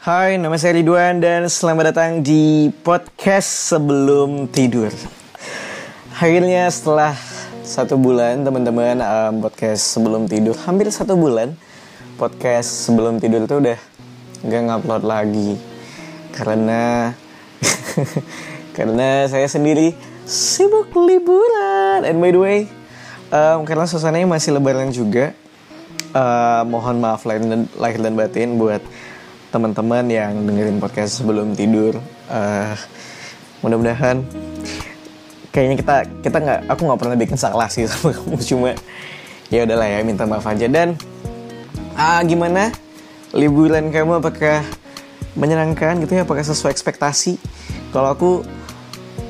Hai, nama saya Ridwan dan selamat datang di podcast sebelum tidur. Akhirnya setelah satu bulan teman-teman um, podcast sebelum tidur, hampir satu bulan podcast sebelum tidur itu udah nggak ngupload lagi karena karena saya sendiri sibuk liburan. And by the way, um, karena suasananya masih lebaran juga, uh, mohon maaf lahir dan, lahir dan batin buat teman-teman yang dengerin podcast sebelum tidur uh, mudah-mudahan kayaknya kita kita nggak aku nggak pernah bikin salah sih sama kamu cuma ya udahlah ya minta maaf aja. Dan uh, gimana liburan kamu? Apakah menyenangkan gitu ya? Apakah sesuai ekspektasi? Kalau aku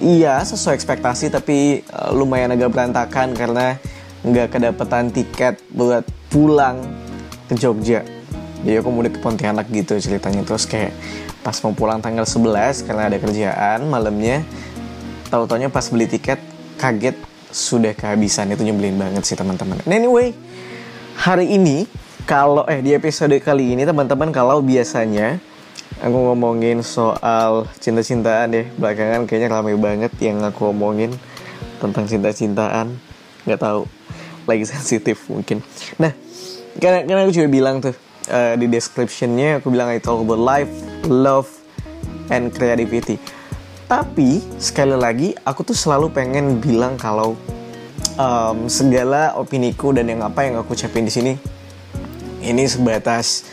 iya sesuai ekspektasi tapi uh, lumayan agak berantakan karena nggak kedapetan tiket buat pulang ke Jogja jadi aku mudik ke Pontianak gitu ceritanya. Terus kayak pas mau pulang tanggal 11 karena ada kerjaan malamnya tahu taunya pas beli tiket kaget sudah kehabisan. Itu nyebelin banget sih teman-teman. Anyway hari ini kalau eh di episode kali ini teman-teman kalau biasanya aku ngomongin soal cinta-cintaan deh. Belakangan kayaknya ramai banget yang aku ngomongin tentang cinta-cintaan. Nggak tahu lagi sensitif mungkin. Nah karena, karena aku juga bilang tuh uh, di descriptionnya aku bilang I talk about life, love, and creativity. Tapi sekali lagi aku tuh selalu pengen bilang kalau um, segala opiniku dan yang apa yang aku ucapin di sini ini sebatas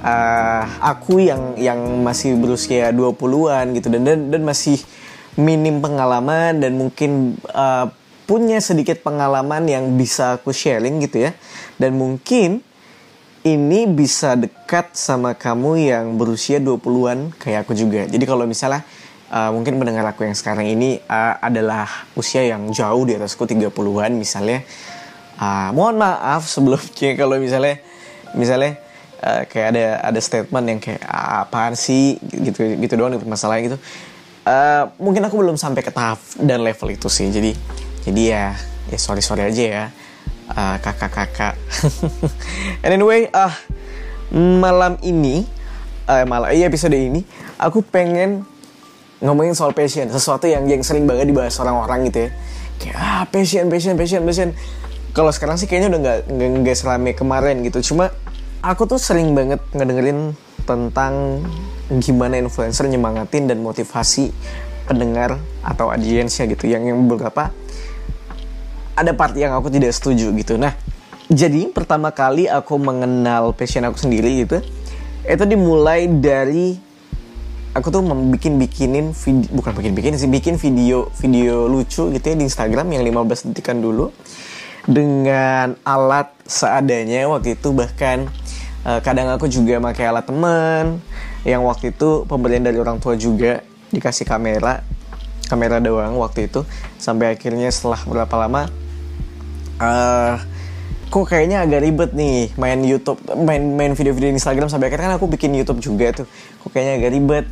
uh, aku yang yang masih berusia 20-an gitu dan dan, dan masih minim pengalaman dan mungkin uh, punya sedikit pengalaman yang bisa aku sharing gitu ya. Dan mungkin ini bisa dekat sama kamu yang berusia 20-an kayak aku juga. Jadi kalau misalnya uh, mungkin mendengar aku yang sekarang ini uh, adalah usia yang jauh di atasku 30-an misalnya. Uh, mohon maaf sebelumnya kalau misalnya misalnya uh, kayak ada ada statement yang kayak apaan sih gitu gitu doang itu masalah gitu. Uh, mungkin aku belum sampai ke tahap dan level itu sih. Jadi jadi ya ya sorry sorry aja ya uh, kakak-kakak. anyway, ah uh, malam ini, uh, malam iya episode ini, aku pengen ngomongin soal passion, sesuatu yang yang sering banget dibahas orang-orang gitu ya. Kayak ah passion, passion, passion, passion. Kalau sekarang sih kayaknya udah nggak nggak selama kemarin gitu. Cuma aku tuh sering banget ngedengerin tentang gimana influencer nyemangatin dan motivasi pendengar atau audiensnya gitu yang yang beberapa ada part yang aku tidak setuju gitu. Nah, jadi pertama kali aku mengenal passion aku sendiri gitu, itu dimulai dari aku tuh membikin bikinin video, bukan bikin bikin sih bikin video video lucu gitu ya di Instagram yang 15 detikan dulu dengan alat seadanya waktu itu bahkan uh, kadang aku juga pakai alat teman yang waktu itu pemberian dari orang tua juga dikasih kamera kamera doang waktu itu sampai akhirnya setelah berapa lama uh, kok kayaknya agak ribet nih main YouTube main main video-video Instagram sampai akhirnya kan aku bikin YouTube juga tuh. Kok kayaknya agak ribet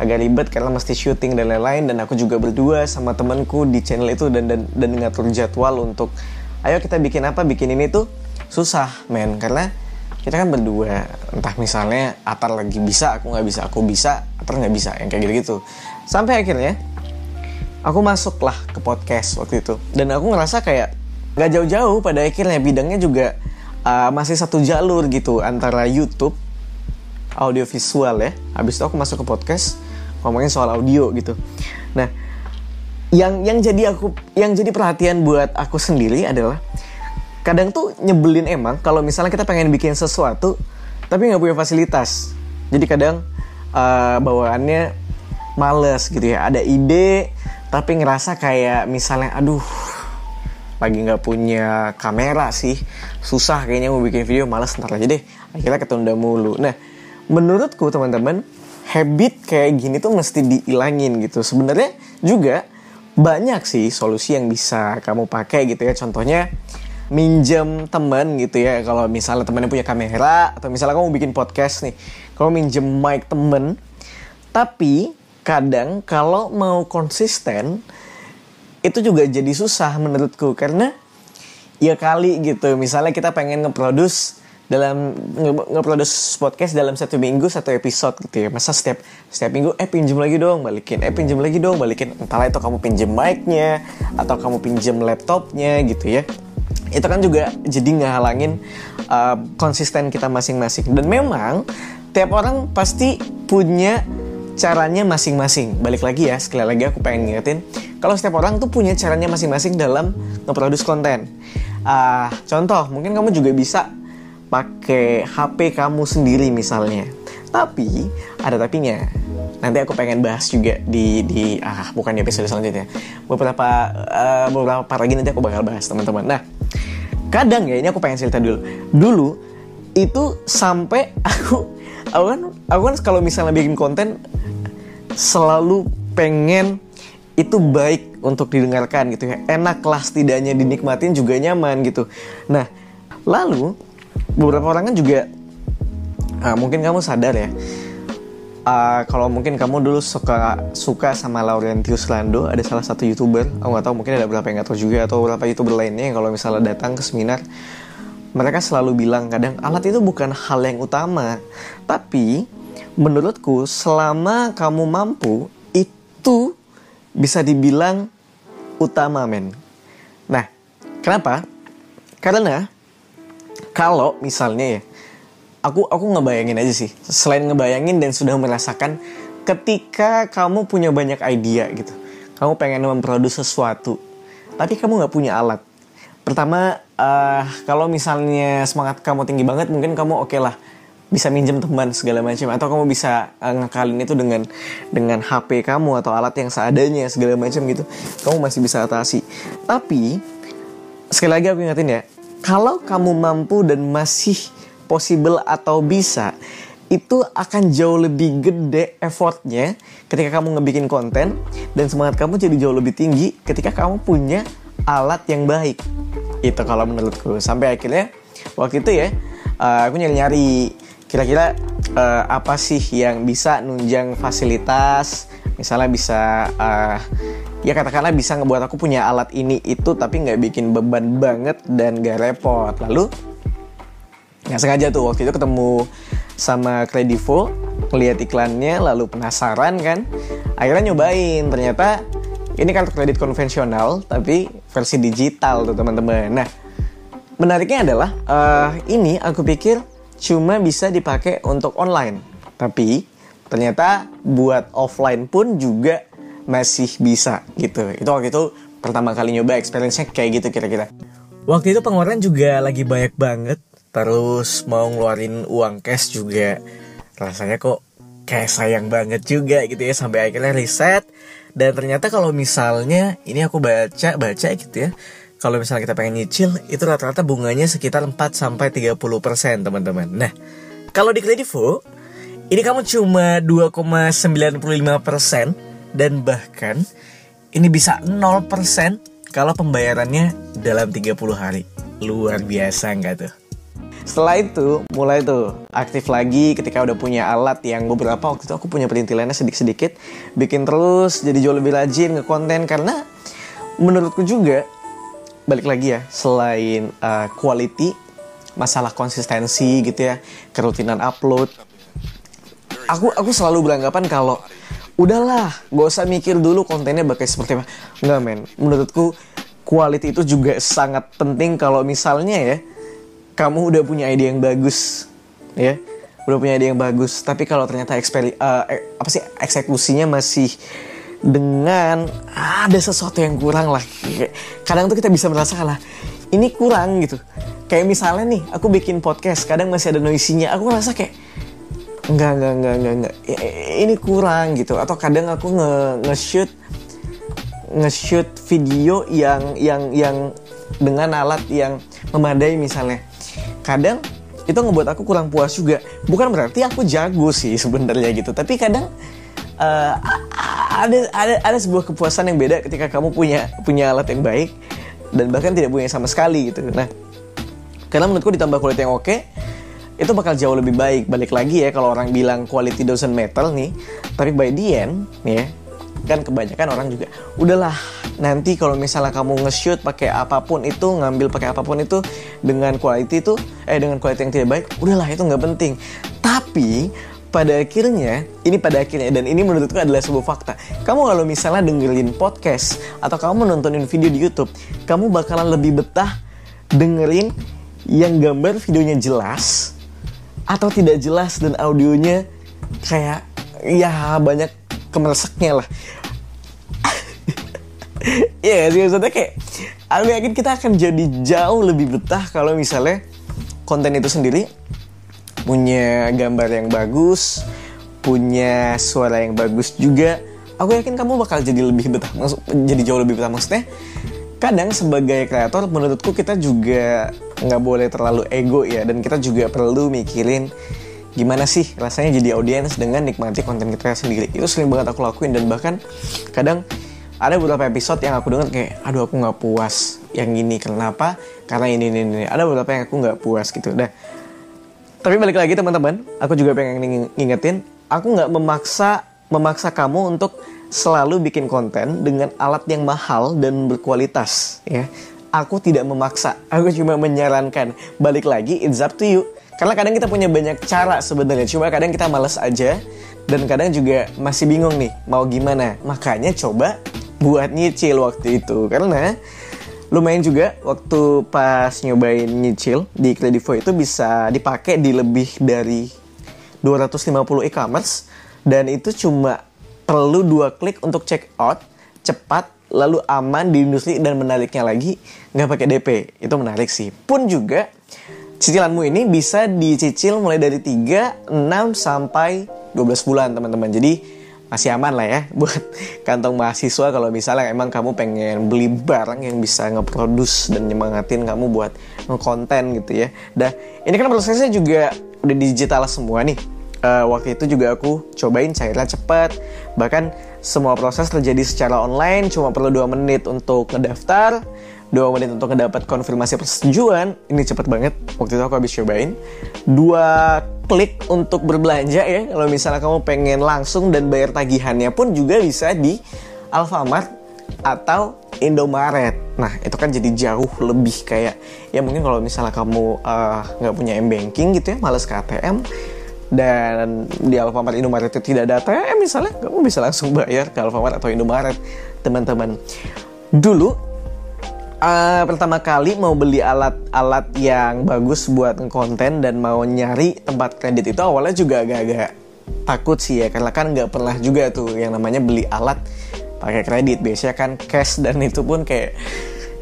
agak ribet karena mesti syuting dan lain-lain. Dan aku juga berdua sama temanku di channel itu dan dan dan ngatur jadwal untuk ayo kita bikin apa? Bikin ini tuh susah men. Karena kita kan berdua entah misalnya Atar lagi bisa aku nggak bisa aku bisa Atar nggak bisa yang kayak gitu gitu sampai akhirnya aku masuklah ke podcast waktu itu. Dan aku ngerasa kayak nggak jauh-jauh pada akhirnya bidangnya juga uh, masih satu jalur gitu antara YouTube audio visual ya. Habis itu aku masuk ke podcast ngomongin soal audio gitu. Nah yang yang jadi aku yang jadi perhatian buat aku sendiri adalah kadang tuh nyebelin emang kalau misalnya kita pengen bikin sesuatu tapi nggak punya fasilitas. Jadi kadang uh, bawaannya males gitu ya. Ada ide tapi ngerasa kayak misalnya aduh lagi nggak punya kamera sih. Susah kayaknya mau bikin video malas ntar aja deh. Akhirnya ketunda mulu. Nah menurutku teman-teman habit kayak gini tuh mesti diilangin gitu. Sebenarnya juga banyak sih solusi yang bisa kamu pakai gitu ya. Contohnya minjem temen gitu ya. Kalau misalnya temennya punya kamera atau misalnya kamu bikin podcast nih kamu minjem mic temen tapi kadang kalau mau konsisten itu juga jadi susah menurutku. Karena ya kali gitu. Misalnya kita pengen ngeproduce dalam nge- nge-produce podcast dalam satu minggu satu episode gitu ya. Masa setiap setiap minggu eh pinjem lagi dong balikin. Eh pinjem lagi dong balikin. Entahlah itu kamu pinjem mic-nya atau kamu pinjem laptopnya gitu ya. Itu kan juga jadi ngehalangin uh, konsisten kita masing-masing. Dan memang tiap orang pasti punya caranya masing-masing balik lagi ya sekali lagi aku pengen ngingetin kalau setiap orang tuh punya caranya masing-masing dalam nge-produce konten uh, contoh mungkin kamu juga bisa pakai HP kamu sendiri misalnya. Tapi ada tapinya. Nanti aku pengen bahas juga di di ah bukan di episode selanjutnya. Beberapa uh, beberapa part lagi nanti aku bakal bahas teman-teman. Nah, kadang ya ini aku pengen cerita dulu. Dulu itu sampai aku aku kan aku kan kalau misalnya bikin konten selalu pengen itu baik untuk didengarkan gitu ya. Enak lah setidaknya dinikmatin juga nyaman gitu. Nah, lalu beberapa orang kan juga uh, mungkin kamu sadar ya uh, kalau mungkin kamu dulu suka suka sama Laurentius Lando ada salah satu youtuber aku nggak tahu mungkin ada berapa yang nggak tahu juga atau beberapa youtuber lainnya yang kalau misalnya datang ke seminar mereka selalu bilang kadang alat itu bukan hal yang utama tapi menurutku selama kamu mampu itu bisa dibilang utama men. Nah kenapa? Karena kalau misalnya ya aku aku ngebayangin aja sih selain ngebayangin dan sudah merasakan ketika kamu punya banyak ide gitu kamu pengen memproduksi sesuatu tapi kamu nggak punya alat pertama uh, kalau misalnya semangat kamu tinggi banget mungkin kamu oke okay lah. Bisa minjem teman segala macam. Atau kamu bisa uh, ngakalin itu dengan dengan HP kamu atau alat yang seadanya segala macam gitu. Kamu masih bisa atasi. Tapi sekali lagi aku ingetin ya kalau kamu mampu dan masih possible atau bisa, itu akan jauh lebih gede effortnya ketika kamu ngebikin konten dan semangat kamu jadi jauh lebih tinggi ketika kamu punya alat yang baik. Itu kalau menurutku. Sampai akhirnya waktu itu ya, uh, aku nyari-nyari kira-kira uh, apa sih yang bisa nunjang fasilitas, misalnya bisa uh, ya katakanlah bisa ngebuat aku punya alat ini itu tapi nggak bikin beban banget dan gak repot. Lalu nggak sengaja tuh waktu itu ketemu sama Kredivo lihat iklannya lalu penasaran kan. Akhirnya nyobain. Ternyata ini kartu kredit konvensional tapi versi digital tuh teman-teman. Nah menariknya adalah uh, ini aku pikir cuma bisa dipakai untuk online. Tapi ternyata buat offline pun juga masih bisa gitu. Itu waktu itu pertama kali nyoba experience-nya kayak gitu kira-kira. Waktu itu pengeluaran juga lagi banyak banget. Terus mau ngeluarin uang cash juga. Rasanya kok kayak sayang banget juga gitu ya sampai akhirnya riset dan ternyata kalau misalnya ini aku baca baca gitu ya kalau misalnya kita pengen nyicil itu rata-rata bunganya sekitar 4 sampai 30% teman-teman. Nah, kalau di Kredivo ini kamu cuma 2,95% dan bahkan ini bisa 0% kalau pembayarannya dalam 30 hari. Luar biasa nggak tuh? Setelah itu mulai tuh aktif lagi ketika udah punya alat yang beberapa waktu itu aku punya perintilannya sedikit-sedikit bikin terus jadi jauh lebih rajin ke konten karena menurutku juga balik lagi ya selain uh, quality masalah konsistensi gitu ya kerutinan upload aku aku selalu beranggapan kalau udahlah gak usah mikir dulu kontennya bakal seperti apa. Nggak men. Menurutku quality itu juga sangat penting kalau misalnya ya kamu udah punya ide yang bagus ya udah punya ide yang bagus tapi kalau ternyata eksperi uh, apa sih eksekusinya masih dengan ada sesuatu yang kurang lah kadang tuh kita bisa merasakan lah ini kurang gitu kayak misalnya nih aku bikin podcast kadang masih ada noisinya aku ngerasa kayak Enggak, enggak, enggak, enggak, enggak. Ini kurang gitu. Atau kadang aku nge nge-shoot nge-shoot video yang yang yang dengan alat yang memadai misalnya. Kadang itu ngebuat aku kurang puas juga. Bukan berarti aku jago sih sebenarnya gitu, tapi kadang uh, ada ada ada sebuah kepuasan yang beda ketika kamu punya punya alat yang baik dan bahkan tidak punya sama sekali gitu. Nah, karena menurutku ditambah kualitas yang oke, itu bakal jauh lebih baik. Balik lagi ya kalau orang bilang quality doesn't matter nih, tapi by the end ya, kan kebanyakan orang juga udahlah nanti kalau misalnya kamu nge-shoot pakai apa pun itu ngambil pakai apa pun itu dengan quality itu eh dengan quality yang tidak baik udahlah itu nggak penting. Tapi pada akhirnya ini pada akhirnya dan ini menurutku adalah sebuah fakta. Kamu kalau misalnya dengerin podcast atau kamu nontonin video di YouTube kamu bakalan lebih betah dengerin yang gambar videonya jelas atau tidak jelas dan audionya kayak ya banyak kemerseknya lah Iya sih maksudnya kayak aku yakin kita akan jadi jauh lebih betah kalau misalnya konten itu sendiri punya gambar yang bagus, punya suara yang bagus juga. Aku yakin kamu bakal jadi lebih betah, jadi jauh lebih betah maksudnya. Kadang sebagai kreator menurutku kita juga nggak boleh terlalu ego ya dan kita juga perlu mikirin gimana sih rasanya jadi audiens dengan nikmati konten kita sendiri itu sering banget aku lakuin dan bahkan kadang ada beberapa episode yang aku dengar kayak aduh aku nggak puas yang ini kenapa? Karena ini ini ini. Ada beberapa yang aku nggak puas gitu. Dah tapi balik lagi teman-teman aku juga pengen ngingetin aku nggak memaksa memaksa kamu untuk selalu bikin konten dengan alat yang mahal dan berkualitas ya. Aku tidak memaksa aku cuma menyarankan balik lagi it's up to you. Karena kadang kita punya banyak cara sebenarnya, cuma kadang kita males aja dan kadang juga masih bingung nih mau gimana. Makanya coba buat nyicil waktu itu. Karena lumayan juga waktu pas nyobain nyicil di Kredivo itu bisa dipakai di lebih dari 250 e-commerce. Dan itu cuma perlu dua klik untuk check out cepat lalu aman di industri dan menariknya lagi nggak pakai DP itu menarik sih. Pun juga Cicilanmu ini bisa dicicil mulai dari 3, 6 sampai 12 bulan teman-teman. Jadi masih aman lah ya buat kantong mahasiswa kalau misalnya emang kamu pengen beli barang yang bisa ngeproduce dan nyemangatin kamu buat ngekonten gitu ya. Dah, ini kan prosesnya juga udah digital semua nih. Uh, waktu itu juga aku cobain cairnya cepat. Bahkan semua proses terjadi secara online, cuma perlu 2 menit untuk ngedaftar, dua menit untuk mendapat konfirmasi persetujuan ini cepet banget waktu itu aku habis cobain dua klik untuk berbelanja ya. Kalau misalnya kamu pengen langsung dan bayar tagihannya pun juga bisa di Alfamart atau Indomaret. Nah itu kan jadi jauh lebih kayak ya mungkin kalau misalnya kamu eh, nggak uh, punya m banking gitu ya males ke ATM dan di Alfamart Indomaret itu tidak ada ATM misalnya kamu bisa langsung bayar ke Alfamart atau Indomaret teman-teman. Dulu uh, pertama kali mau beli alat-alat yang bagus buat konten dan mau nyari tempat kredit itu awalnya juga agak-agak takut sih ya karena kan nggak pernah juga tuh yang namanya beli alat pakai kredit. Biasanya kan cash dan itu pun kayak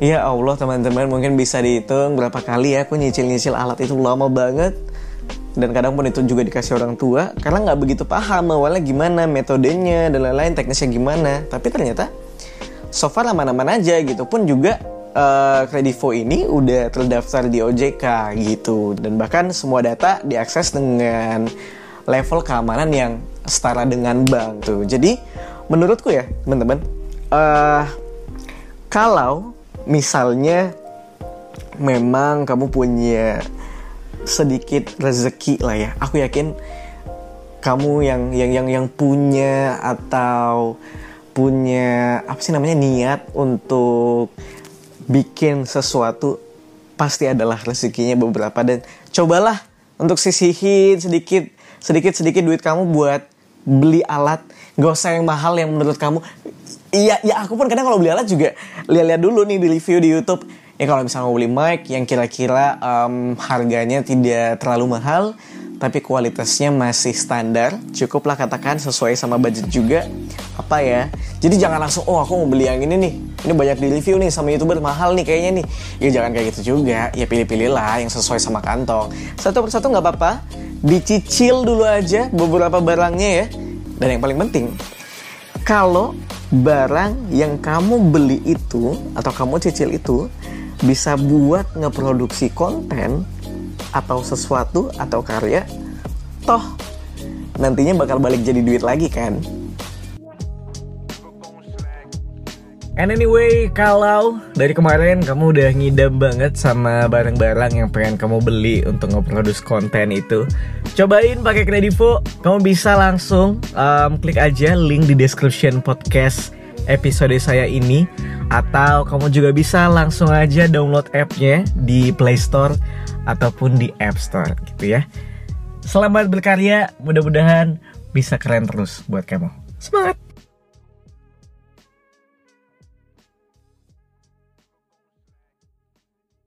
ya Allah teman-teman mungkin bisa dihitung berapa kali ya aku nyicil-nyicil alat itu lama banget. Dan kadang pun itu juga dikasih orang tua karena nggak begitu paham awalnya gimana metodenya dan lain-lain teknisnya gimana. Tapi ternyata so far aman-aman aja gitu. Pun juga uh, ini udah terdaftar di OJK gitu dan bahkan semua data diakses dengan level keamanan yang setara dengan bank tuh. Jadi menurutku ya teman-teman, uh, kalau misalnya memang kamu punya sedikit rezeki lah ya, aku yakin kamu yang yang yang yang punya atau punya apa sih namanya niat untuk bikin sesuatu pasti adalah rezekinya beberapa. Dan cobalah untuk sisihin sedikit sedikit sedikit duit kamu buat beli alat. Gak usah yang mahal yang menurut kamu. Iya ya aku pun kadang kalau beli alat juga lihat-lihat dulu nih di review di YouTube. Ya kalau misalnya mau beli mic yang kira-kira um, harganya tidak terlalu mahal tapi kualitasnya masih standar. Cukuplah katakan sesuai sama budget juga. Apa ya? Jadi jangan langsung oh aku mau beli yang ini nih. Ini banyak di review nih sama youtuber mahal nih kayaknya nih. Ya jangan kayak gitu juga. Ya pilih-pilih lah yang sesuai sama kantong. Satu persatu nggak apa-apa. Dicicil dulu aja beberapa barangnya ya. Dan yang paling penting kalau barang yang kamu beli itu atau kamu cicil itu bisa buat ngeproduksi konten atau sesuatu atau karya toh nantinya bakal balik jadi duit lagi kan And anyway, kalau dari kemarin kamu udah ngidam banget sama barang-barang yang pengen kamu beli untuk ngeproduce konten itu, cobain pakai Kredivo. Kamu bisa langsung um, klik aja link di description podcast episode saya ini atau kamu juga bisa langsung aja download appnya di Play Store ataupun di App Store gitu ya. Selamat berkarya, mudah-mudahan bisa keren terus buat kamu. Semangat!